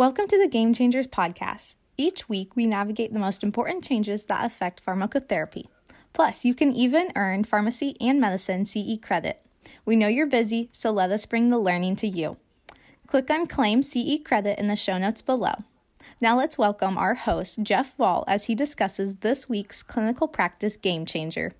Welcome to the Game Changers podcast. Each week, we navigate the most important changes that affect pharmacotherapy. Plus, you can even earn pharmacy and medicine CE credit. We know you're busy, so let us bring the learning to you. Click on Claim CE credit in the show notes below. Now, let's welcome our host, Jeff Wall, as he discusses this week's clinical practice game changer.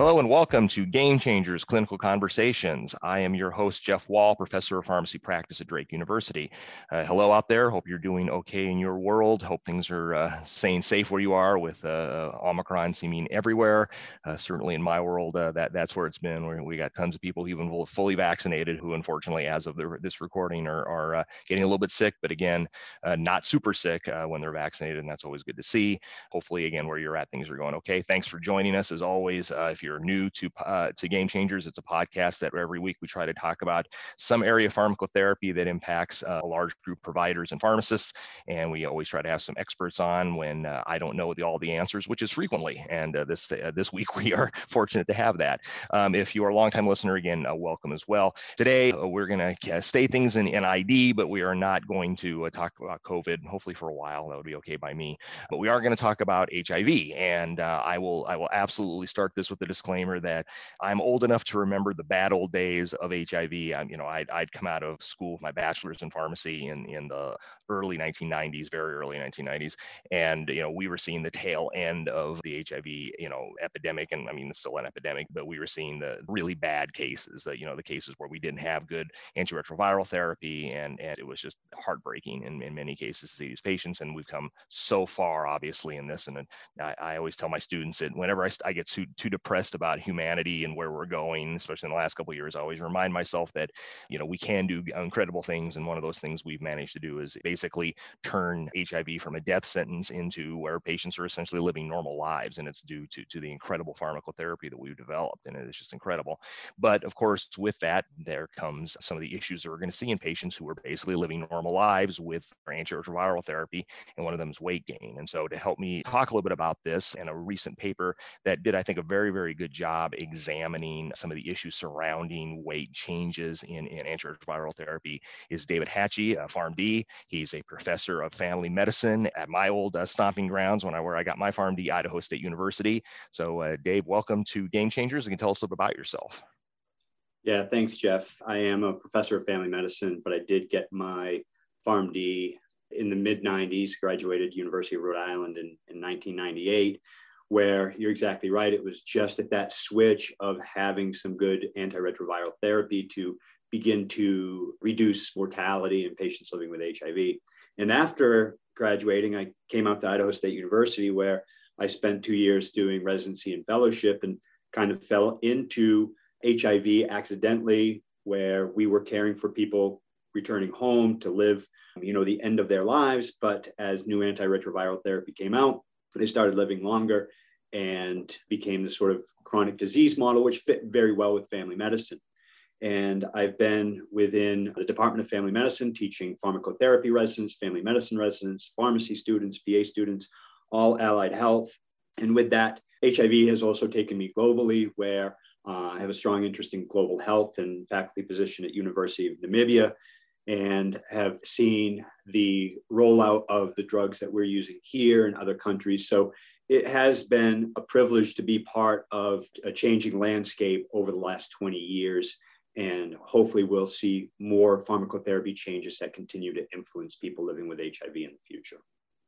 Hello and welcome to Game Changers Clinical Conversations. I am your host, Jeff Wall, Professor of Pharmacy Practice at Drake University. Uh, hello out there. Hope you're doing okay in your world. Hope things are uh, staying safe where you are with uh, Omicron seeming everywhere. Uh, certainly in my world, uh, that that's where it's been. We got tons of people even fully vaccinated who, unfortunately, as of the, this recording, are, are uh, getting a little bit sick, but again, not super sick when they're vaccinated, and that's always good to see. Hopefully, again, where you're at, things are going okay. Thanks for joining us as always. if you're you're new to uh, to Game Changers, it's a podcast that every week we try to talk about some area of pharmacotherapy that impacts uh, a large group of providers and pharmacists, and we always try to have some experts on when uh, I don't know the, all the answers, which is frequently. And uh, this uh, this week we are fortunate to have that. Um, if you are a longtime listener, again, uh, welcome as well. Today we're going to stay things in, in ID, but we are not going to talk about COVID. Hopefully for a while, that would be okay by me. But we are going to talk about HIV, and I will I will absolutely start this with the disclaimer that I'm old enough to remember the bad old days of HIV. I'm, you know, I'd, I'd come out of school with my bachelor's in pharmacy in, in the early 1990s, very early 1990s. And, you know, we were seeing the tail end of the HIV, you know, epidemic. And I mean, it's still an epidemic, but we were seeing the really bad cases that, you know, the cases where we didn't have good antiretroviral therapy. And, and it was just heartbreaking in, in many cases to see these patients. And we've come so far, obviously, in this. And I, I always tell my students that whenever I, I get too, too depressed about humanity and where we're going, especially in the last couple of years, I always remind myself that, you know, we can do incredible things. And one of those things we've managed to do is basically turn HIV from a death sentence into where patients are essentially living normal lives. And it's due to, to the incredible pharmacotherapy that we've developed. And it's just incredible. But of course, with that, there comes some of the issues that we're going to see in patients who are basically living normal lives with antiretroviral therapy. And one of them is weight gain. And so to help me talk a little bit about this and a recent paper that did, I think, a very, very good job examining some of the issues surrounding weight changes in, in antiretroviral therapy is David Hachey, a PharmD. He's a professor of family medicine at my old uh, stomping grounds when I where I got my PharmD, Idaho State University. So, uh, Dave, welcome to Game Changers. You can tell us a little bit about yourself. Yeah, thanks, Jeff. I am a professor of family medicine, but I did get my PharmD in the mid 90s, graduated University of Rhode Island in, in 1998 where you're exactly right. It was just at that switch of having some good antiretroviral therapy to begin to reduce mortality in patients living with HIV. And after graduating, I came out to Idaho State University, where I spent two years doing residency and fellowship and kind of fell into HIV accidentally, where we were caring for people returning home to live, you know, the end of their lives. But as new antiretroviral therapy came out, they started living longer and became the sort of chronic disease model, which fit very well with family medicine. And I've been within the Department of Family Medicine teaching pharmacotherapy residents, family medicine residents, pharmacy students, PA students, all allied health. And with that, HIV has also taken me globally, where uh, I have a strong interest in global health and faculty position at University of Namibia, and have seen the rollout of the drugs that we're using here in other countries. So it has been a privilege to be part of a changing landscape over the last 20 years. And hopefully, we'll see more pharmacotherapy changes that continue to influence people living with HIV in the future.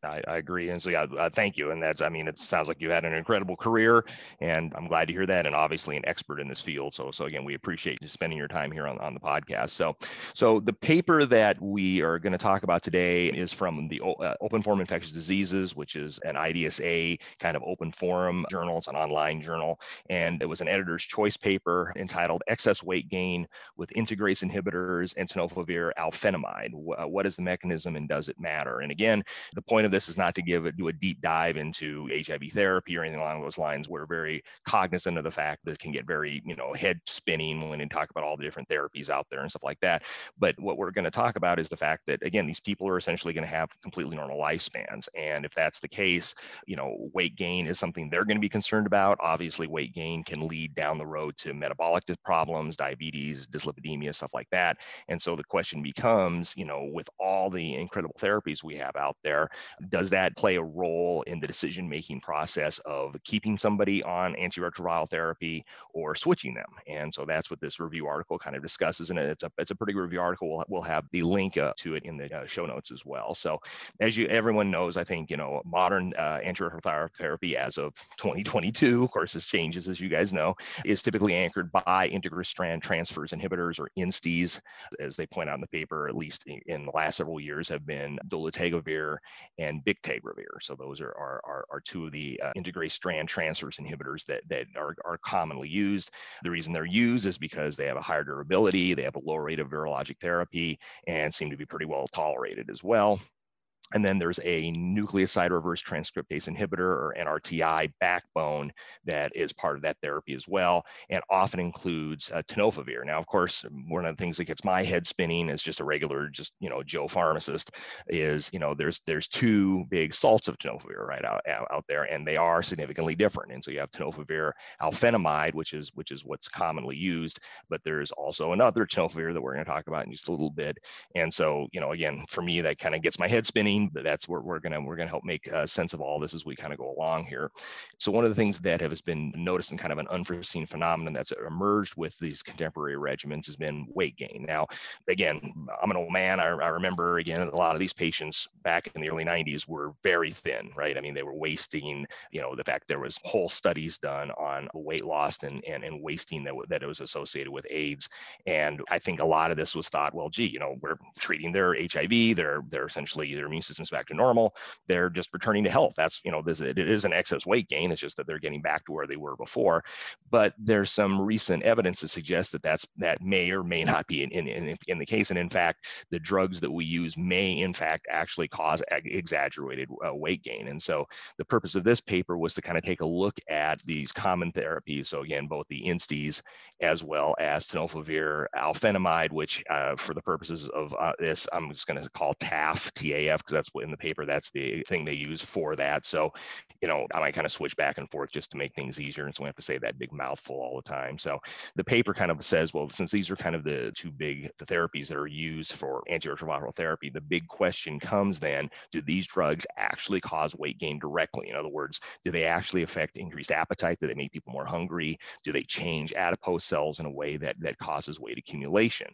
I, I, agree. And so, yeah, uh, thank you. And that's, I mean, it sounds like you had an incredible career, and I'm glad to hear that. And obviously, an expert in this field. So, so again, we appreciate you spending your time here on, on the podcast. So, so the paper that we are going to talk about today is from the uh, Open Forum Infectious Diseases, which is an IDSA kind of open forum journal. It's an online journal, and it was an editor's choice paper entitled "Excess Weight Gain with Integrase Inhibitors and Tenofovir Alafenamide: What is the mechanism and does it matter?" And again, the point of this is not to give do a deep dive into HIV therapy or anything along those lines. We're very cognizant of the fact that it can get very, you know, head spinning when you talk about all the different therapies out there and stuff like that. But what we're going to talk about is the fact that again, these people are essentially going to have completely normal lifespans. And if that's the case, you know, weight gain is something they're going to be concerned about. Obviously, weight gain can lead down the road to metabolic problems, diabetes, dyslipidemia, stuff like that. And so the question becomes, you know, with all the incredible therapies we have out there, does that play a role in the decision making process of keeping somebody on antiretroviral therapy or switching them? And so that's what this review article kind of discusses. And it's a, it's a pretty good review article. We'll, we'll have the link uh, to it in the uh, show notes as well. So as you everyone knows, I think, you know, modern uh, antiretroviral therapy as of 2022, of course, this changes as you guys know, is typically anchored by integrase-strand transfers inhibitors or INSTIs, as they point out in the paper, at least in the last several years, have been dolutegravir and bictegravir. So those are, are, are, two of the uh, integrase-strand transferase inhibitors that, that are, are commonly used. The reason they're used is because they have a higher durability, they have a lower rate of virologic therapy, and seem to be pretty well tolerated as well. And then there's a nucleoside reverse transcriptase inhibitor or NRTI backbone that is part of that therapy as well, and often includes uh, tenofovir. Now, of course, one of the things that gets my head spinning as just a regular, just you know, Joe pharmacist, is you know, there's there's two big salts of tenofovir right out, out there, and they are significantly different. And so you have tenofovir alafenamide, which is which is what's commonly used, but there's also another tenofovir that we're going to talk about in just a little bit. And so, you know, again, for me, that kind of gets my head spinning but that's where we're gonna we're gonna help make uh, sense of all this as we kind of go along here. So one of the things that has been noticed in kind of an unforeseen phenomenon that's emerged with these contemporary regimens has been weight gain. Now, again, I'm an old man. I, I remember again a lot of these patients back in the early 90s were very thin, right? I mean, they were wasting. You know, the fact there was whole studies done on weight loss and and, and wasting that that was associated with AIDS. And I think a lot of this was thought, well, gee, you know, we're treating their HIV, they're they're essentially their immune system's back to normal. They're just returning to health. That's, you know, this, it is an excess weight gain. It's just that they're getting back to where they were before. But there's some recent evidence to suggest that that's, that may or may not be in, in, in, in the case. And in fact, the drugs that we use may in fact actually cause exaggerated uh, weight gain. And so the purpose of this paper was to kind of take a look at these common therapies. So again, both the INSTIs as well as tenofovir alafenamide, which uh, for the purposes of uh, this, I'm just going to call TAF, TAF, because that's what in the paper, that's the thing they use for that. So, you know, I might kind of switch back and forth just to make things easier. And so we have to say that big mouthful all the time. So the paper kind of says, well, since these are kind of the two big the therapies that are used for antiretroviral therapy, the big question comes then, do these drugs actually cause weight gain directly? In other words, do they actually affect increased appetite? Do they make people more hungry? Do they change adipose cells in a way that, that causes weight accumulation?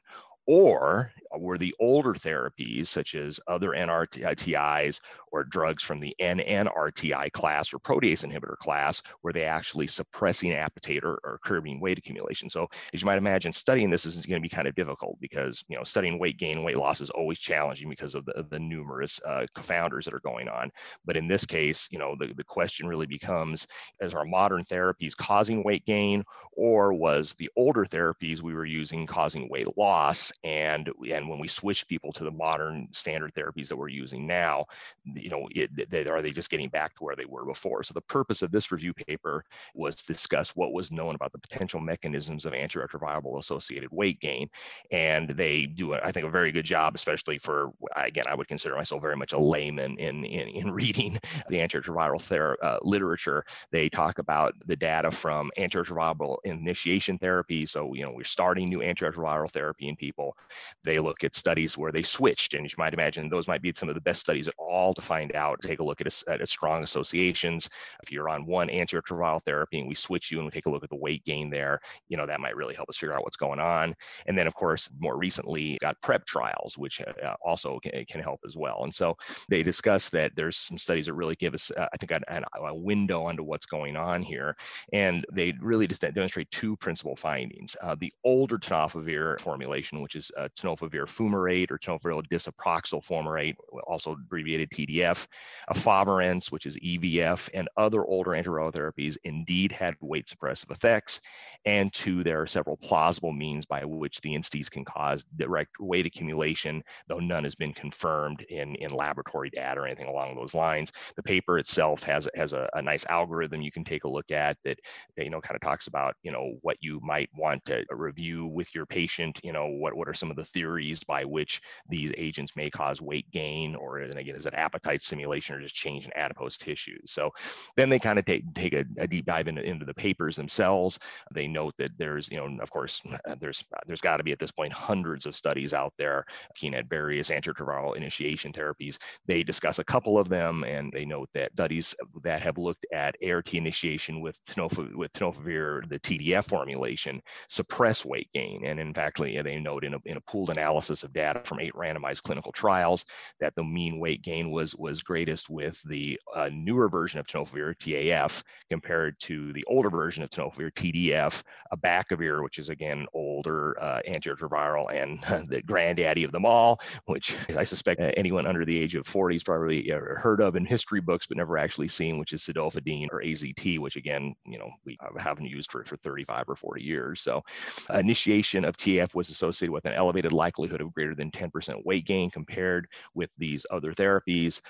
Or were the older therapies, such as other NRTIs or drugs from the NNRTI class or protease inhibitor class, were they actually suppressing appetite or, or curbing weight accumulation? So, as you might imagine, studying this is going to be kind of difficult because you know studying weight gain and weight loss is always challenging because of the, the numerous uh, confounders that are going on. But in this case, you know, the, the question really becomes: Is our modern therapies causing weight gain, or was the older therapies we were using causing weight loss? And and when we switch people to the modern standard therapies that we're using now you know it, they, are they just getting back to where they were before? So the purpose of this review paper was to discuss what was known about the potential mechanisms of antiretroviral associated weight gain and they do i think a very good job especially for again i would consider myself very much a layman in in, in reading the antiretroviral ther- uh, literature. They talk about the data from antiretroviral initiation therapy so you know we're starting new antiretroviral therapy in people they look at studies where they switched, and you might imagine those might be some of the best studies at all to find out, take a look at, a, at strong associations. If you're on one antiretroviral therapy and we switch you and we take a look at the weight gain there, you know, that might really help us figure out what's going on. And then, of course, more recently, got PrEP trials, which uh, also can, can, help as well. And so they discuss that there's some studies that really give us, uh, I think, a, a window onto what's going on here. And they really just demonstrate two principal findings. Uh, the older tenofovir formulation, which is uh, tenofovir fumarate or tenofovir disoproxil fumarate, also abbreviated TDF, efavirenz, which is EVF, and other older antiviral therapies indeed had weight suppressive effects. And two, there are several plausible means by which the INSTIs can cause direct weight accumulation, though none has been confirmed in, in laboratory data or anything along those lines. The paper itself has, has a, a nice algorithm you can take a look at that, that, you know, kind of talks about, you know, what you might want to review with your patient, you know, what, what are some of the theories by which these agents may cause weight gain, or and again, is it appetite simulation or just change in adipose tissues? So then they kind of take, take a, a deep dive into, into the papers themselves. They note that there's, you know, of course, uh, there's uh, there's got to be at this point hundreds of studies out there looking at various antiretroviral initiation therapies. They discuss a couple of them, and they note that studies that have looked at ART initiation with tenofovir, with tenofovir the TDF formulation, suppress weight gain. And in fact, they note in a, in a pooled analysis of data from eight randomized clinical trials that the mean weight gain was was greatest with the uh, newer version of tenofovir TAF compared to the older version of tenofovir TDF, abacavir, which is again older uh, antiretroviral and the granddaddy of them all, which I suspect anyone under the age of 40 has probably heard of in history books but never actually seen, which is zidovudine or AZT, which again, you know, we haven't used for, for 35 or 40 years. So initiation of TF was associated with an elevated likelihood of greater than 10% weight gain compared with these other therapies.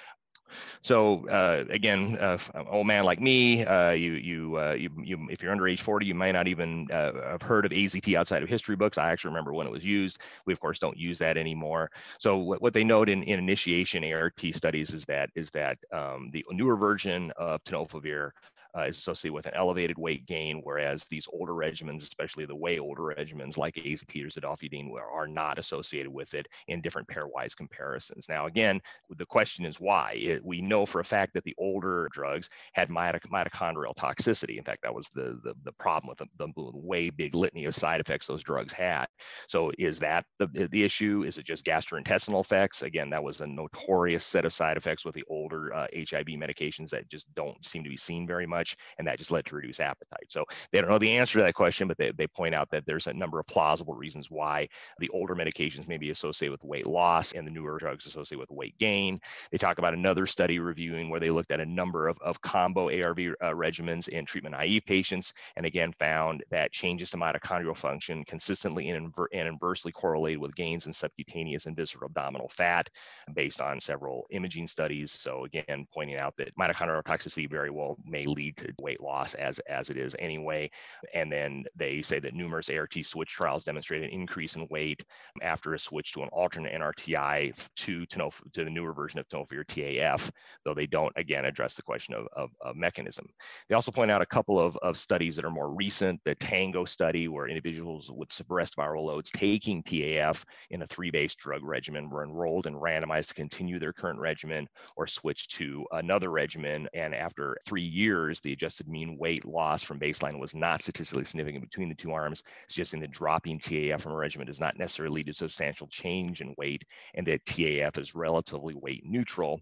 So uh, again, uh, old man like me, uh, you you, uh, you you if you're under age 40, you might not even uh, have heard of AZT outside of history books. I actually remember when it was used. We of course don't use that anymore. So what, what they note in, in initiation ART studies is that is that um, the newer version of tenofovir uh, is associated with an elevated weight gain, whereas these older regimens, especially the way older regimens like AZT or zidovudine, are not associated with it in different pairwise comparisons. Now, again, the question is why. It, we know for a fact that the older drugs had mitochondrial toxicity. In fact, that was the, the, the problem with the, the, way big litany of side effects those drugs had. So is that the, the issue? Is it just gastrointestinal effects? Again, that was a notorious set of side effects with the older uh, HIV medications that just don't seem to be seen very much much, and that just led to reduced appetite. So they don't know the answer to that question, but they, they point out that there's a number of plausible reasons why the older medications may be associated with weight loss and the newer drugs associated with weight gain. They talk about another study reviewing where they looked at a number of, of combo ARV uh, regimens in treatment naive patients, and again found that changes to mitochondrial function consistently and, inver- and inversely correlated with gains in subcutaneous and visceral abdominal fat based on several imaging studies. So again, pointing out that mitochondrial toxicity very well may lead to weight loss as as it is anyway. And then they say that numerous ART switch trials demonstrate an increase in weight after a switch to an alternate NRTI to to the newer version of tenofovir TAF, though they don't again address the question of, of, of, mechanism. They also point out a couple of, of studies that are more recent. The Tango study, where individuals with suppressed viral loads taking TAF in a three-base drug regimen were enrolled and randomized to continue their current regimen or switch to another regimen. And after three years, the adjusted mean weight loss from baseline was not statistically significant between the two arms, suggesting that dropping TAF from a regimen does not necessarily lead to substantial change in weight and that TAF is relatively weight neutral.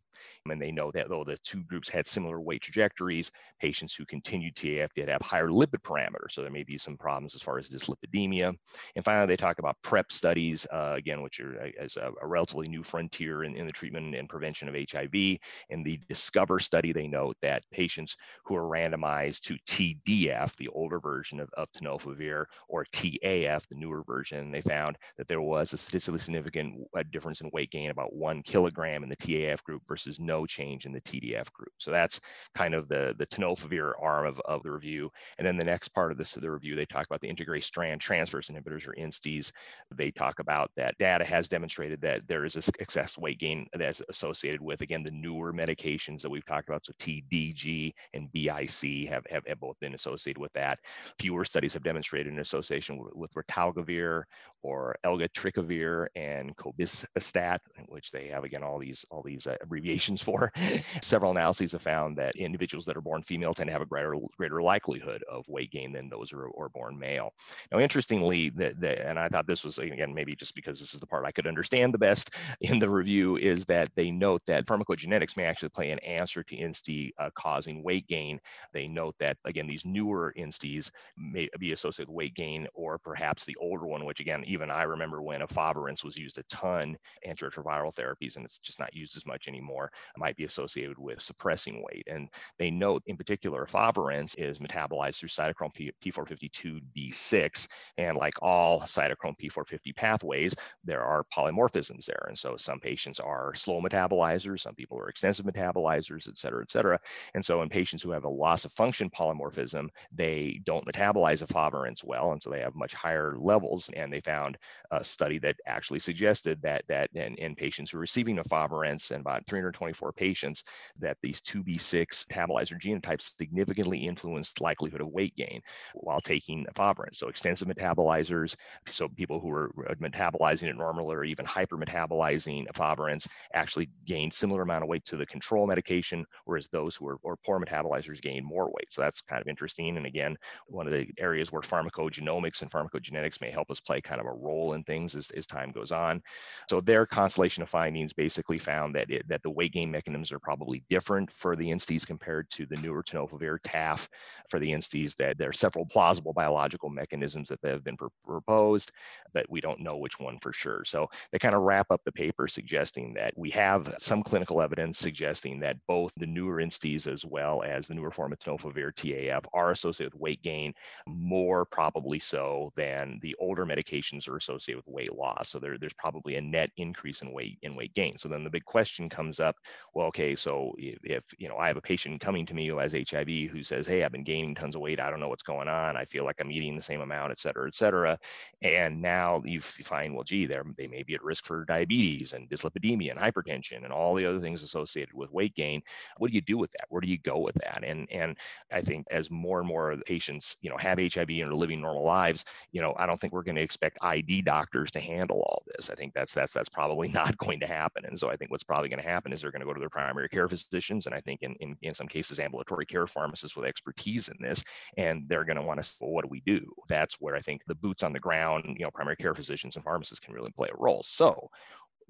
And they know that though the two groups had similar weight trajectories, patients who continued TAF did have higher lipid parameters. So there may be some problems as far as dyslipidemia. And finally, they talk about PrEP studies, uh, again, which are uh, as a, a, relatively new frontier in, in the treatment and prevention of HIV. In the Discover study, they note that patients who are randomized to TDF, the older version of, of tenofovir, or TAF, the newer version, they found that there was a statistically significant uh, difference in weight gain, about one kilogram in the TAF group versus no change in the TDF group. So that's kind of the, the tenofovir arm of, of the review. And then the next part of this of the review, they talk about the integrase strand transferase inhibitors or INSTIs. They talk about that data has demonstrated that there is a excess weight gain that's associated with, again, the newer medications that we've talked about. So TDG and BIC have, have, have both been associated with that. Fewer studies have demonstrated an association with, with raltegravir or elvitegravir and cobicistat, which they have, again, all these, all these uh, abbreviations for. Several analyses have found that individuals that are born female tend to have a greater, greater likelihood of weight gain than those who are, are born male. Now, interestingly, the, the, and I thought this was, again, maybe just because this is the part I could understand the best in the review, is that they note that pharmacogenetics may actually play an answer to INSTI uh, causing weight gain. They note that, again, these newer INSTIs may be associated with weight gain, or perhaps the older one, which again, even I remember when efavirenz was used a ton, antiretroviral therapies, and it's just not used as much anymore, might be associated with suppressing weight. And they note in particular, efavirenz is metabolized through cytochrome P- P450 2B6. And like all cytochrome P450 pathways, there are polymorphisms there. And so some patients are slow metabolizers, some people are extensive metabolizers, et cetera, et cetera. And so in patients who have a loss of function polymorphism, they don't metabolize efavirenz well. And so they have much higher levels. And they found a study that actually suggested that that in, in patients who are receiving efavirenz and about 324 patients, that these 2B6 metabolizer genotypes significantly influenced likelihood of weight gain while taking efavirenz. So extensive metabolizers, so people who are uh, metabolizing it normally or even hypermetabolizing efavirenz actually gained similar amount of weight to the control medication, whereas those who are or poor metabolizers gain more weight. So that's kind of interesting. And again, one of the areas where pharmacogenomics and pharmacogenetics may help us play kind of a role in things as, as time goes on. So their constellation of findings basically found that it, that the weight gain mechanisms are probably different for the INSTIs compared to the newer tenofovir TAF for the INSTIs, that there are several plausible biological mechanisms that have been pr- proposed, but we don't know which one for sure. So they kind of wrap up the paper suggesting that we have some clinical evidence suggesting that both the newer INSTIs as well as the newer form of tenofovir TAF are associated with weight gain, more probably so than the older medications are associated with weight loss. So there, there's probably a net increase in weight in weight gain. So then the big question comes up, well, okay, so if, if you know I have a patient coming to me who has HIV who says, hey, I've been gaining tons of weight, I don't know what's going on, I feel like I'm eating the same amount, et cetera, et cetera, and now you find, well, gee, they they may be at risk for diabetes and dyslipidemia and hypertension and all the other things associated with weight gain. What do you do with that? Where do you go with that? And and I think as more and more patients, you know, have HIV and are living normal lives, you know, I don't think we're going to expect ID doctors to handle all this. I think that's that's that's probably not going to happen. And so I think what's probably going to happen is they're going to go to their primary care physicians, and I think in in, in some cases ambulatory care pharmacists with expertise in this, and they're going to want to. say, Well, what do we do? That's where I think the boots on the ground, you know, primary care physicians and pharmacists can really play a role. So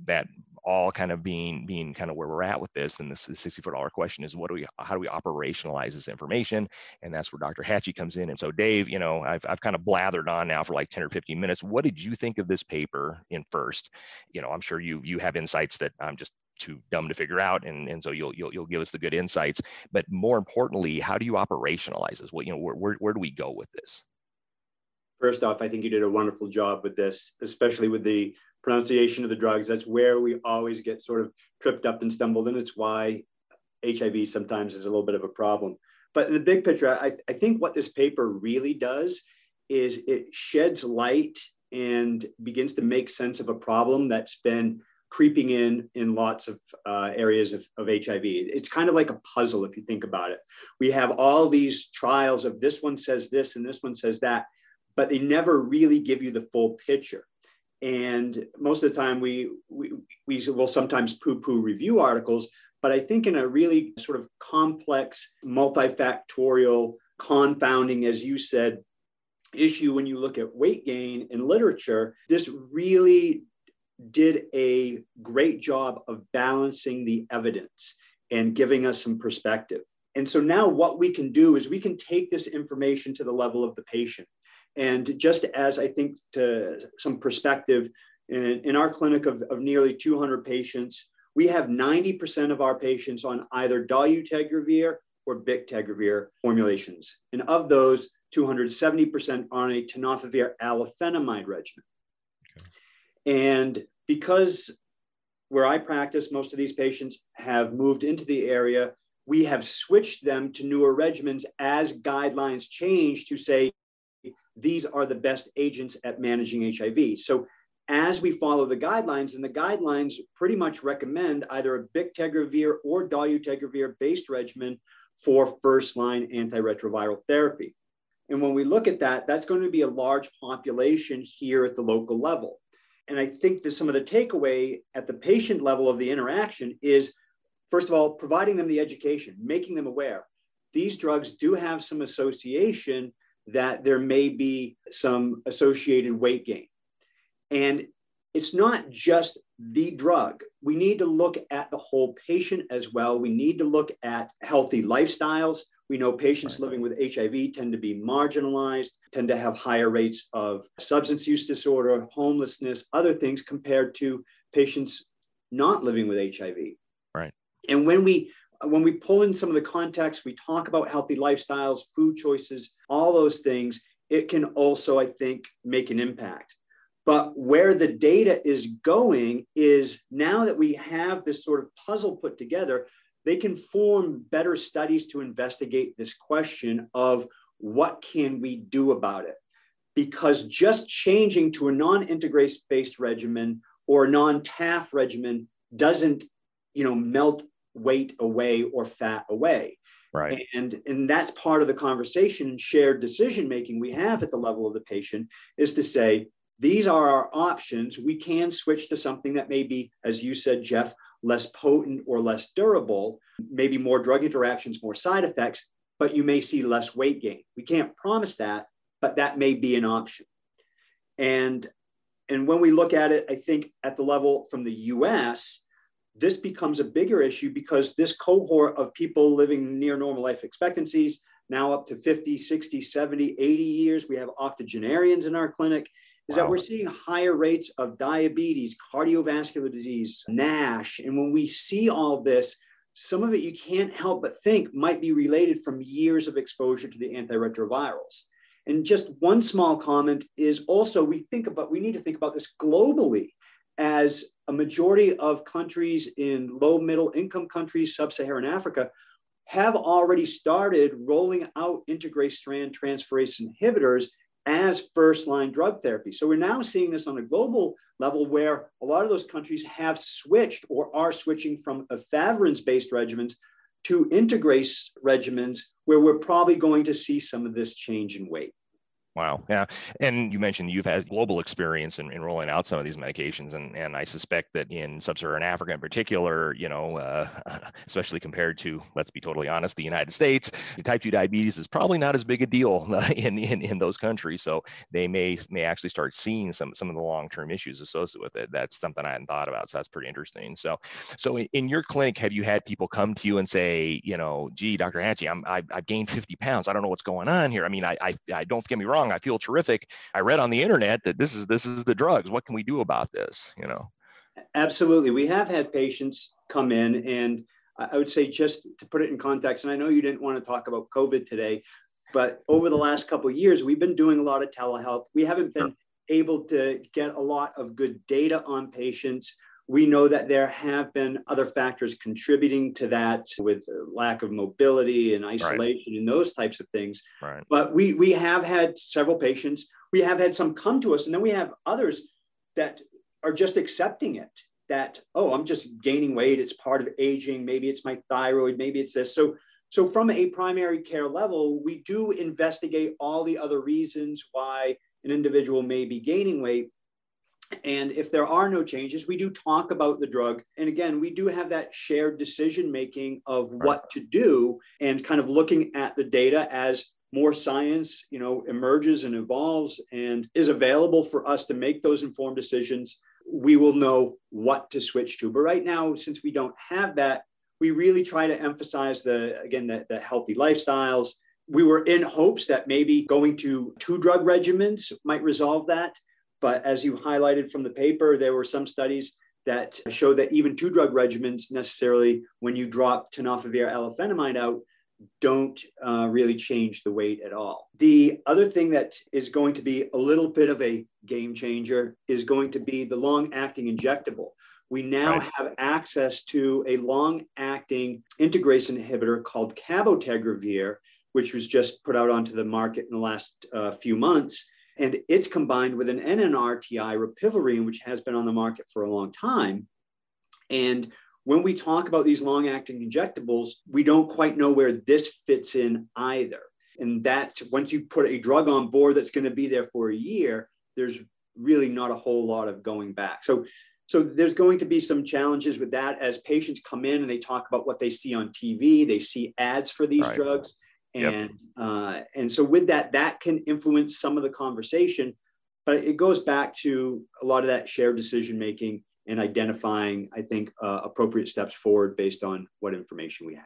that all kind of being being kind of where we're at with this is the 64 dollar question is what do we how do we operationalize this information and that's where dr hachey comes in and so dave you know I've, I've kind of blathered on now for like 10 or 15 minutes what did you think of this paper in first you know i'm sure you you have insights that i'm just too dumb to figure out and, and so you'll, you'll you'll give us the good insights but more importantly how do you operationalize this what you know where, where, where do we go with this first off i think you did a wonderful job with this especially with the pronunciation of the drugs. That's where we always get sort of tripped up and stumbled, and it's why HIV sometimes is a little bit of a problem. But in the big picture, I, I think what this paper really does is it sheds light and begins to make sense of a problem that's been creeping in in lots of uh, areas of, of HIV. It's kind of like a puzzle if you think about it. We have all these trials of this one says this and this one says that, but they never really give you the full picture and most of the time we we, we will sometimes poo-poo review articles but i think in a really sort of complex multifactorial confounding as you said issue when you look at weight gain in literature this really did a great job of balancing the evidence and giving us some perspective and so now what we can do is we can take this information to the level of the patient and just as I think to some perspective, in, in our clinic of, of nearly 200 patients, we have 90% of our patients on either dolutegravir or bictegravir formulations. And of those, 270% on a tenofovir alafenamide regimen. And because where I practice, most of these patients have moved into the area, we have switched them to newer regimens as guidelines change to say these are the best agents at managing HIV. So as we follow the guidelines, and the guidelines pretty much recommend either a bictegravir or dolutegravir based regimen for first line antiretroviral therapy. And when we look at that, that's going to be a large population here at the local level. And I think that some of the takeaway at the patient level of the interaction is first of all, providing them the education, making them aware. These drugs do have some association that there may be some associated weight gain. And it's not just the drug. We need to look at the whole patient as well. We need to look at healthy lifestyles. We know patients living with HIV tend to be marginalized, tend to have higher rates of substance use disorder, homelessness, other things compared to patients not living with HIV. Right. And when we when we pull in some of the context, we talk about healthy lifestyles, food choices, all those things, it can also, I think, make an impact. But where the data is going is now that we have this sort of puzzle put together, they can form better studies to investigate this question of what can we do about it? Because just changing to a non-integrase based regimen or a non-TAF regimen doesn't, you know, melt weight away or fat away. Right. And, and that's part of the conversation and shared decision making we have at the level of the patient is to say, these are our options. We can switch to something that may be, as you said, Jeff, less potent or less durable, maybe more drug interactions, more side effects, but you may see less weight gain. We can't promise that, but that may be an option. And, and when we look at it, I think at the level from the US, this becomes a bigger issue because this cohort of people living near normal life expectancies, now up to 50, 60, 70, 80 years, we have octogenarians in our clinic is wow. that we're seeing higher rates of diabetes, cardiovascular disease, NASH. And when we see all this, some of it you can't help but think might be related from years of exposure to the antiretrovirals. And just one small comment is also we think about, we need to think about this globally as a majority of countries in low middle income countries, sub Saharan Africa, have already started rolling out integrase strand transferase inhibitors as first line drug therapy. So we're now seeing this on a global level where a lot of those countries have switched or are switching from efavirenz based regimens to integrase regimens where we're probably going to see some of this change in weight. Wow. Yeah. And you mentioned you've had global experience in, in rolling out some of these medications. And, and I suspect that in sub Saharan Africa in particular, you know, uh, especially compared to, let's be totally honest, the United States, type 2 diabetes is probably not as big a deal in, in, in those countries. So they may may actually start seeing some, some of the long term issues associated with it. That's something I hadn't thought about. So that's pretty interesting. So, so in, your clinic, have you had people come to you and say, you know, gee, Dr. Hachey, I'm, I've, I've gained 50 pounds. I don't know what's going on here. I mean, I, I, I don't get me wrong wrong. I feel terrific. I read on the internet that this is this is the drugs. What can we do about this? You know. Absolutely. We have had patients come in and I would say just to put it in context, and I know you didn't want to talk about COVID today, but over the last couple of years, we've been doing a lot of telehealth. We haven't been sure. able to get a lot of good data on patients. We know that there have been other factors contributing to that with lack of mobility and isolation right. and those types of things. Right. But we, we have had several patients. We have had some come to us, and then we have others that are just accepting it that, oh, I'm just gaining weight. It's part of aging. Maybe it's my thyroid. Maybe it's this. So, so from a primary care level, we do investigate all the other reasons why an individual may be gaining weight and if there are no changes, we do talk about the drug. And again, we do have that shared decision making of what to do and kind of looking at the data as more science, you know, emerges and evolves and is available for us to make those informed decisions. We will know what to switch to. But right now, since we don't have that, we really try to emphasize the again the, the healthy lifestyles. We were in hopes that maybe going to two drug regimens might resolve that but as you highlighted from the paper, there were some studies that show that even two drug regimens necessarily, when you drop tenofovir alafenamide out, don't uh, really change the weight at all. The other thing that is going to be a little bit of a game changer is going to be the long acting injectable. We now right. have access to a long acting integrase inhibitor called cabotegravir, which was just put out onto the market in the last uh, few months. And it's combined with an NNRTI, rilpivirine, which has been on the market for a long time. And when we talk about these long acting injectables, we don't quite know where this fits in either. And that once you put a drug on board that's going to be there for a year, there's really not a whole lot of going back. So So there's going to be some challenges with that as patients come in and they talk about what they see on TV, they see ads for these right. drugs. And yep. uh, and so with that, that can influence some of the conversation, but it goes back to a lot of that shared decision making and identifying, I think, uh, appropriate steps forward based on what information we have.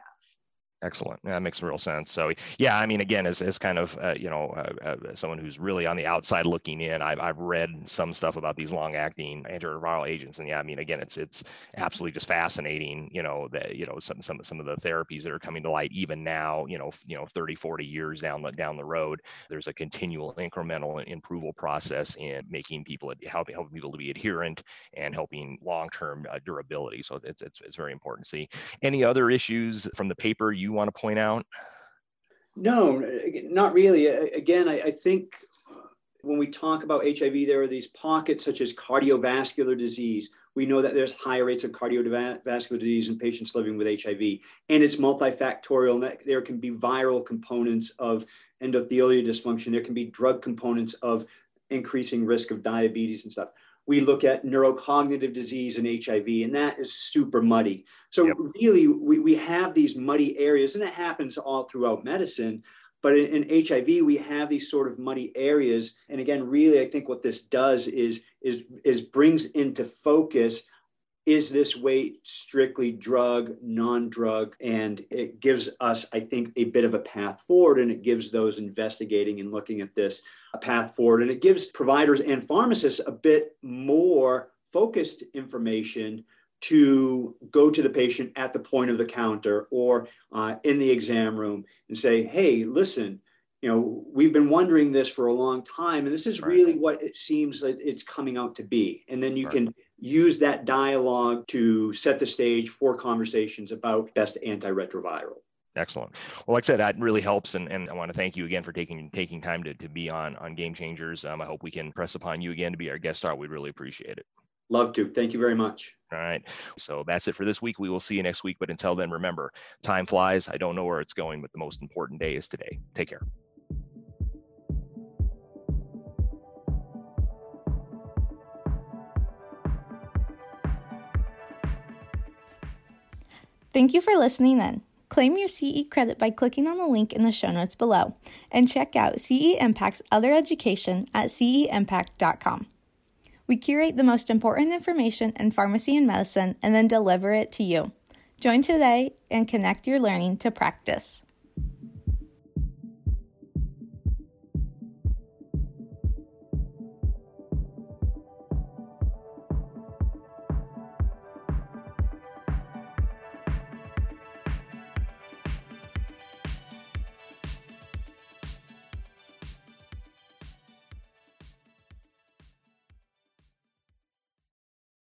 Excellent. That makes real sense. So, yeah, I mean, again, as, as kind of, uh, you know, uh, uh, someone who's really on the outside looking in, I've, I've read some stuff about these long acting antiretroviral agents. And yeah, I mean, again, it's, it's absolutely just fascinating, you know, that, you know, some, some, some of the therapies that are coming to light even now, you know, you know, 30, 40 years down the, down the road, there's a continual incremental approval process in making people, helping, helping people to be adherent and helping long-term uh, durability. So it's, it's, it's very important to see. Any other issues from the paper you want to point out? No, not really. Again, I, I think when we talk about HIV, there are these pockets such as cardiovascular disease. We know that there's higher rates of cardiovascular disease in patients living with HIV, and it's multifactorial. And there can be viral components of endothelial dysfunction. There can be drug components of increasing risk of diabetes and stuff we look at neurocognitive disease and HIV, and that is super muddy. So, yep. really, we, we have these muddy areas, and it happens all throughout medicine. But in, in, HIV, we have these sort of muddy areas. And again, really, I think what this does is, is, is brings into focus is this weight strictly drug, non drug? And it gives us, I think, a bit of a path forward. And it gives those investigating and looking at this a path forward. And it gives providers and pharmacists a bit more focused information to go to the patient at the point of the counter or uh, in the exam room and say, hey, listen, you know, we've been wondering this for a long time, and this is really what it seems like it's coming out to be. And then you right. can use that dialogue to set the stage for conversations about best antiretroviral. Excellent. Well, like I said, that really helps, and, and I want to thank you again for taking taking time to, to be on on Game Changers. Um, I hope we can press upon you again to be our guest star. We'd really appreciate it. Love to. Thank you very much. All right. So that's it for this week. We will see you next week. But until then, remember, time flies. I don't know where it's going, but the most important day is today. Take care. Thank you for listening in. Claim your CE credit by clicking on the link in the show notes below and check out CE Impact's other education at ceimpact.com. We curate the most important information in pharmacy and medicine and then deliver it to you. Join today and connect your learning to practice.